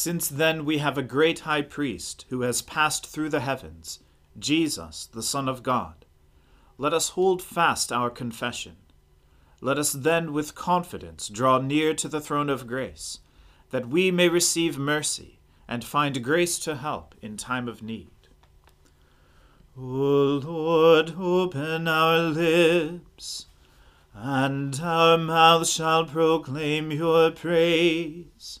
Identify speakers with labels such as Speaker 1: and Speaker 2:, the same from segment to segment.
Speaker 1: Since then we have a great high priest who has passed through the heavens, Jesus, the Son of God. Let us hold fast our confession. Let us then with confidence draw near to the throne of grace, that we may receive mercy and find grace to help in time of need. O Lord, open our lips, and our mouth shall proclaim your praise.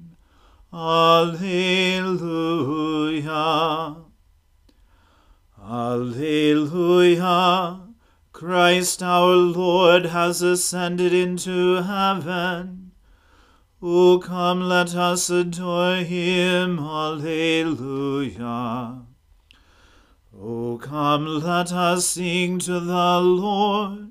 Speaker 1: Alleluia. Alleluia. Christ our Lord has ascended into heaven. O come, let us adore him. Alleluia. O come, let us sing to the Lord.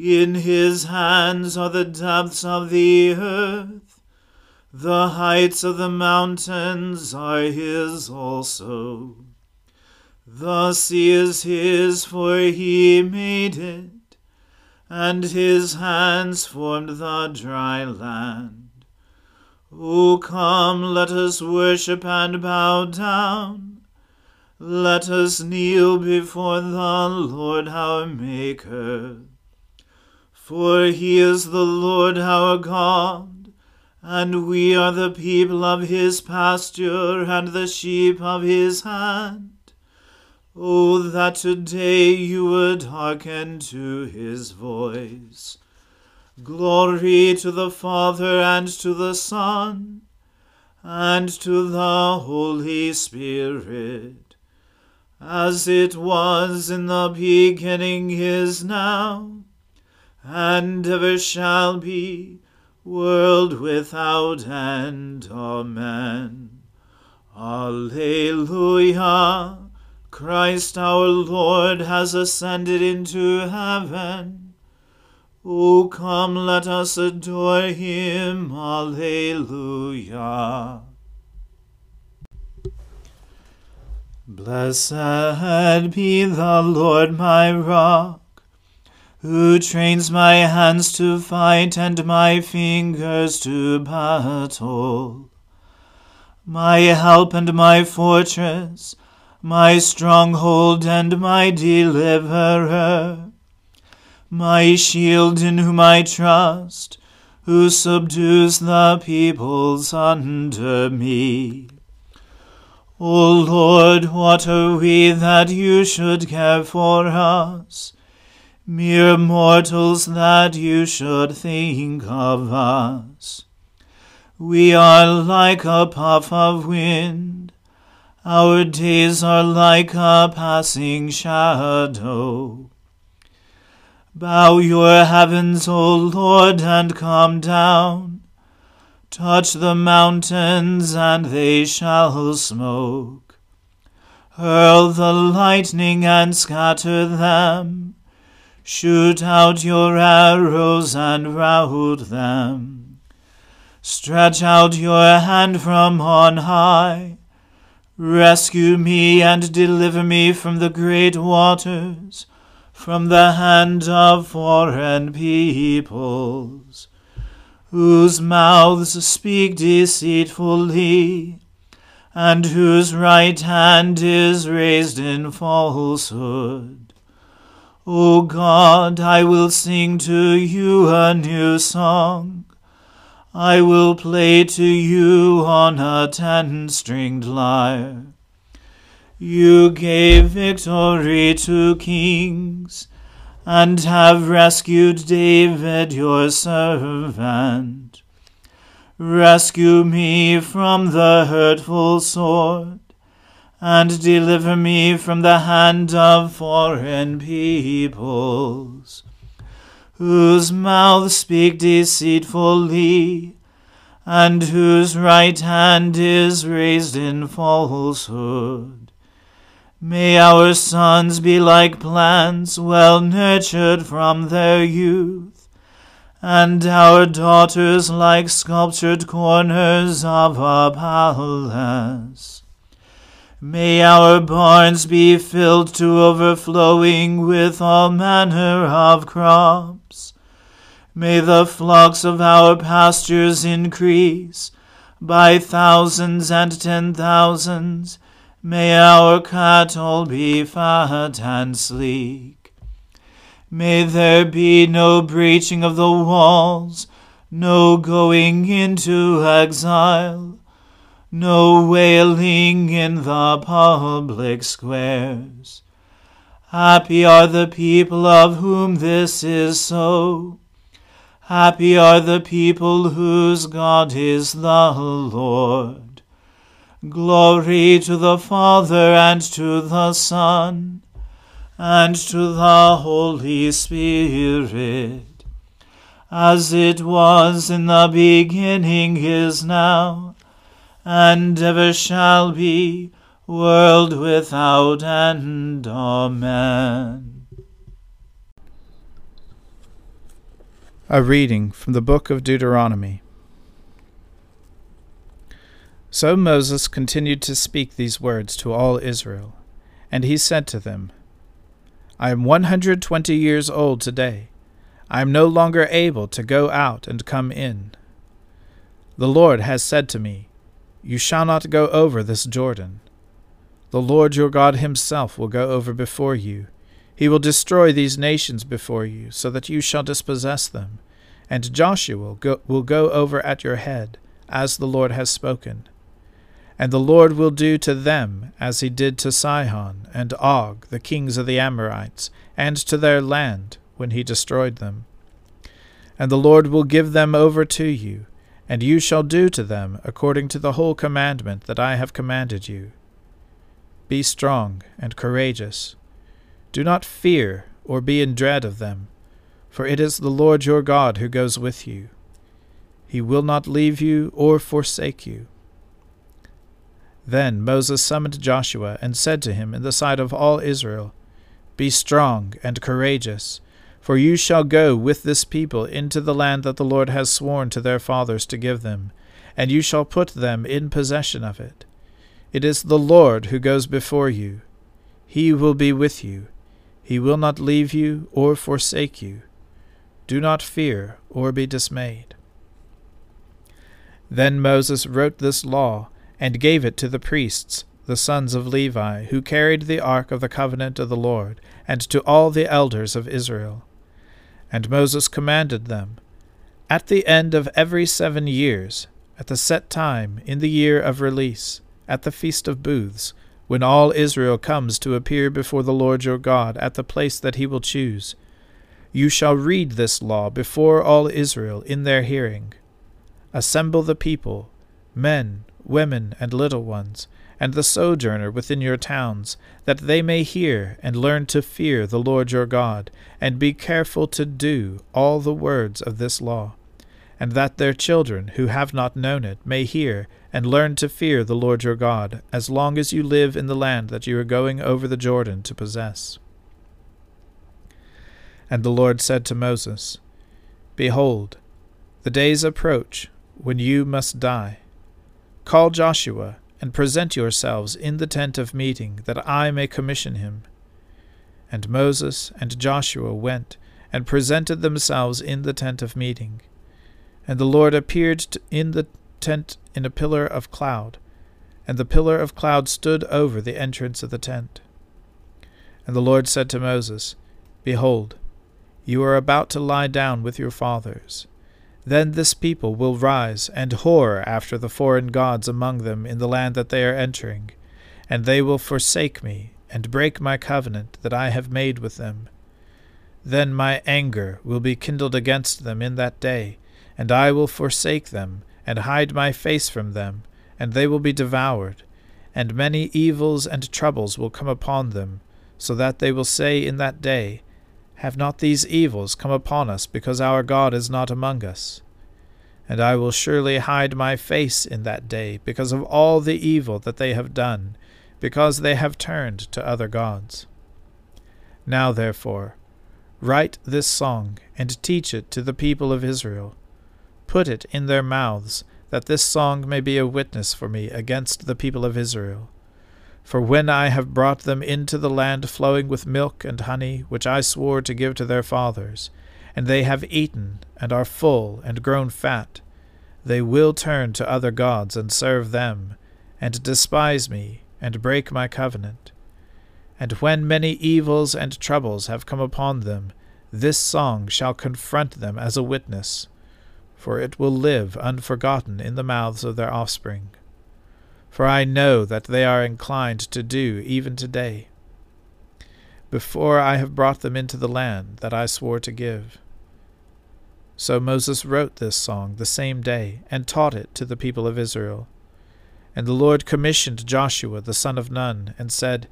Speaker 1: In his hands are the depths of the earth, the heights of the mountains are his also. The sea is his, for he made it, and his hands formed the dry land. O come, let us worship and bow down. Let us kneel before the Lord our Maker. For he is the Lord our God, and we are the people of his pasture and the sheep of his hand. Oh, that today you would hearken to his voice. Glory to the Father and to the Son and to the Holy Spirit, as it was in the beginning is now and ever shall be, world without end. Amen. Alleluia. Christ our Lord has ascended into heaven. O come, let us adore him. Alleluia. Blessed be the Lord my rock who trains my hands to fight and my fingers to battle. My help and my fortress, my stronghold and my deliverer, my shield in whom I trust, who subdues the peoples under me. O Lord, what are we that you should care for us? Mere mortals that you should think of us. We are like a puff of wind, our days are like a passing shadow. Bow your heavens, O Lord, and come down. Touch the mountains, and they shall smoke. Hurl the lightning and scatter them. Shoot out your arrows and rout them. Stretch out your hand from on high. Rescue me and deliver me from the great waters, from the hand of foreign peoples, whose mouths speak deceitfully, and whose right hand is raised in falsehood. O God, I will sing to you a new song. I will play to you on a ten stringed lyre. You gave victory to kings, and have rescued David your servant. Rescue me from the hurtful sword, and deliver me from the hand of foreign peoples whose mouths speak deceitfully, and whose right hand is raised in falsehood. May our sons be like plants well nurtured from their youth, and our daughters like sculptured corners of a palace. May our barns be filled to overflowing with all manner of crops. May the flocks of our pastures increase by thousands and ten thousands. May our cattle be fat and sleek. May there be no breaching of the walls, no going into exile no wailing in the public squares. Happy are the people of whom this is so. Happy are the people whose God is the Lord. Glory to the Father and to the Son and to the Holy Spirit, as it was in the beginning is now and ever shall be, world without end. Amen.
Speaker 2: A reading from the book of Deuteronomy. So Moses continued to speak these words to all Israel, and he said to them, I am one hundred twenty years old today. I am no longer able to go out and come in. The Lord has said to me, you shall not go over this Jordan. The Lord your God himself will go over before you. He will destroy these nations before you, so that you shall dispossess them. And Joshua will go, over at your head, as the Lord has spoken. And the Lord will do to them as he did to Sihon and Og, the kings of the Amorites, and to their land, when he destroyed them. And the Lord will give them over to you, and you shall do to them according to the whole commandment that I have commanded you. Be strong and courageous. Do not fear or be in dread of them, for it is the Lord your God who goes with you. He will not leave you or forsake you. Then Moses summoned Joshua and said to him in the sight of all Israel, Be strong and courageous for you shall go with this people into the land that the Lord has sworn to their fathers to give them, and you shall put them in possession of it. It is the Lord who goes before you. He will be with you. He will not leave you or forsake you. Do not fear or be dismayed. Then Moses wrote this law and gave it to the priests, the sons of Levi, who carried the ark of the covenant of the Lord, and to all the elders of Israel. And Moses commanded them, At the end of every seven years, at the set time, in the year of release, at the feast of booths, when all Israel comes to appear before the Lord your God at the place that he will choose, you shall read this law before all Israel in their hearing. Assemble the people, men, women, and little ones, and the sojourner within your towns, that they may hear and learn to fear the Lord your God, and be careful to do all the words of this law, and that their children who have not known it may hear and learn to fear the Lord your God, as long as you live in the land that you are going over the Jordan to possess. And the Lord said to Moses, Behold, the days approach when you must die. Call Joshua and present yourselves in the tent of meeting, that I may commission him. And Moses and Joshua went and presented themselves in the tent of meeting. And the Lord appeared in the tent in a pillar of cloud, and the pillar of cloud stood over the entrance of the tent. And the Lord said to Moses, Behold, you are about to lie down with your fathers. Then this people will rise and whore after the foreign gods among them in the land that they are entering, and they will forsake me, and break my covenant that I have made with them. Then my anger will be kindled against them in that day, and I will forsake them, and hide my face from them, and they will be devoured, and many evils and troubles will come upon them, so that they will say in that day, have not these evils come upon us because our God is not among us? And I will surely hide my face in that day because of all the evil that they have done, because they have turned to other gods. Now therefore, write this song and teach it to the people of Israel. Put it in their mouths, that this song may be a witness for me against the people of Israel. For when I have brought them into the land flowing with milk and honey, which I swore to give to their fathers, and they have eaten, and are full, and grown fat, they will turn to other gods and serve them, and despise me, and break my covenant. And when many evils and troubles have come upon them, this song shall confront them as a witness, for it will live unforgotten in the mouths of their offspring for I know that they are inclined to do even today, before I have brought them into the land that I swore to give. So Moses wrote this song the same day, and taught it to the people of Israel. And the Lord commissioned Joshua the son of Nun, and said,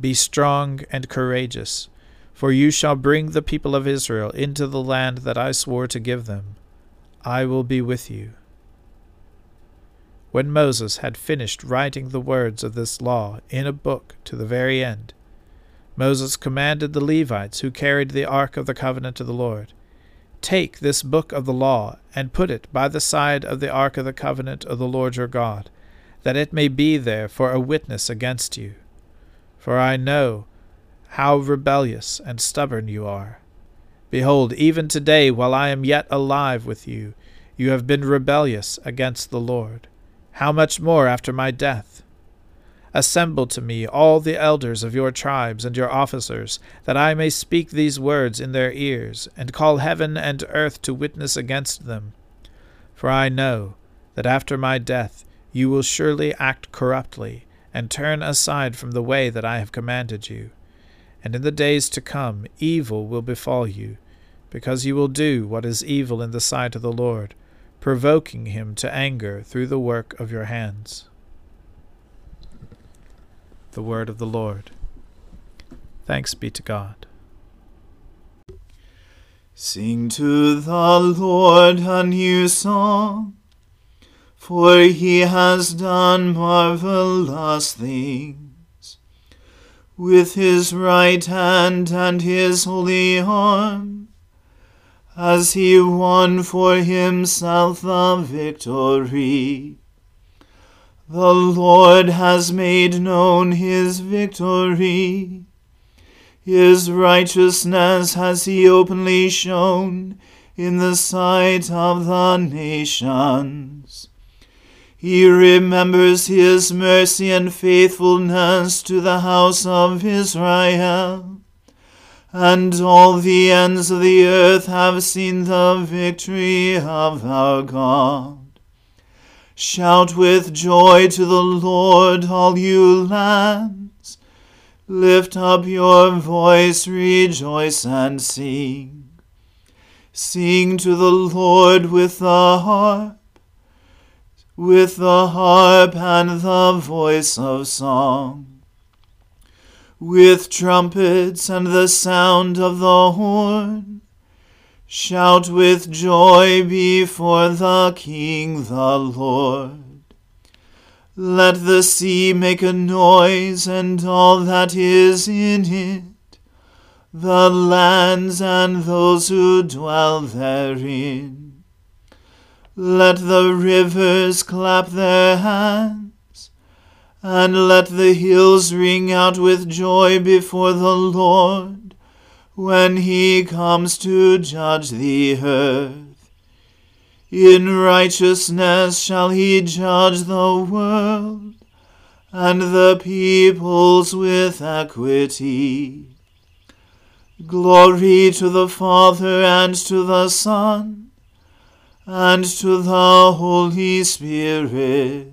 Speaker 2: Be strong and courageous, for you shall bring the people of Israel into the land that I swore to give them. I will be with you. When Moses had finished writing the words of this law in a book to the very end, Moses commanded the Levites who carried the ark of the covenant of the Lord, Take this book of the law, and put it by the side of the ark of the covenant of the Lord your God, that it may be there for a witness against you. For I know how rebellious and stubborn you are. Behold, even today, while I am yet alive with you, you have been rebellious against the Lord. How much more after my death? Assemble to me all the elders of your tribes and your officers, that I may speak these words in their ears, and call heaven and earth to witness against them. For I know that after my death you will surely act corruptly, and turn aside from the way that I have commanded you. And in the days to come evil will befall you, because you will do what is evil in the sight of the Lord provoking him to anger through the work of your hands. The Word of the Lord. Thanks be to God.
Speaker 1: Sing to the Lord a new song, for he has done marvelous things. With his right hand and his holy arm, as he won for himself the victory. The Lord has made known his victory. His righteousness has he openly shown in the sight of the nations. He remembers his mercy and faithfulness to the house of Israel and all the ends of the earth have seen the victory of our God. Shout with joy to the Lord, all you lands. Lift up your voice, rejoice and sing. Sing to the Lord with the harp, with the harp and the voice of song with trumpets and the sound of the horn. Shout with joy before the King the Lord. Let the sea make a noise and all that is in it, the lands and those who dwell therein. Let the rivers clap their hands and let the hills ring out with joy before the Lord when he comes to judge the earth. In righteousness shall he judge the world, and the peoples with equity. Glory to the Father and to the Son and to the Holy Spirit,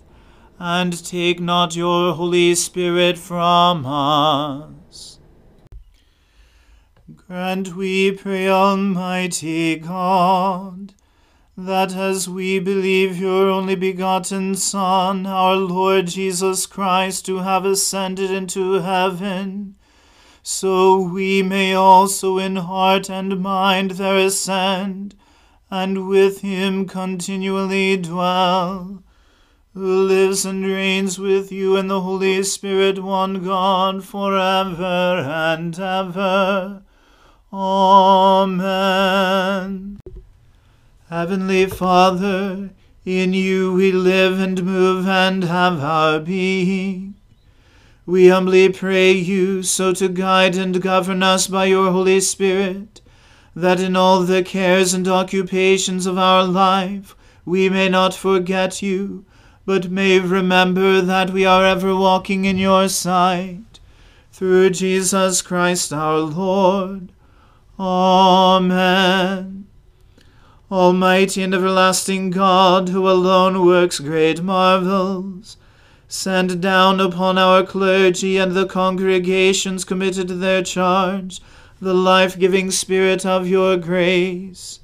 Speaker 1: and take not your Holy Spirit from us. Grant, we pray, Almighty God, that as we believe your only begotten Son, our Lord Jesus Christ, to have ascended into heaven, so we may also in heart and mind there ascend, and with him continually dwell, who lives and reigns with you in the Holy Spirit, one God, for ever and ever. Amen. Heavenly Father, in you we live and move and have our being. We humbly pray you so to guide and govern us by your Holy Spirit, that in all the cares and occupations of our life we may not forget you, but may remember that we are ever walking in your sight. Through Jesus Christ our Lord. Amen. Almighty and everlasting God, who alone works great marvels, send down upon our clergy and the congregations committed to their charge the life giving Spirit of your grace.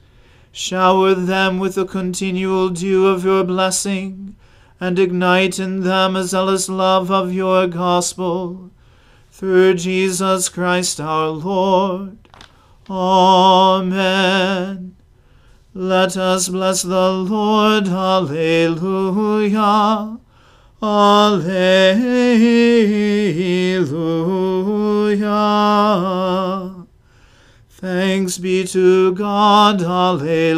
Speaker 1: Shower them with the continual dew of your blessing, and ignite in them a zealous love of your gospel. Through Jesus Christ our Lord. Amen. Let us bless the Lord. Alleluia. Alleluia. Thanks be to God. Alleluia.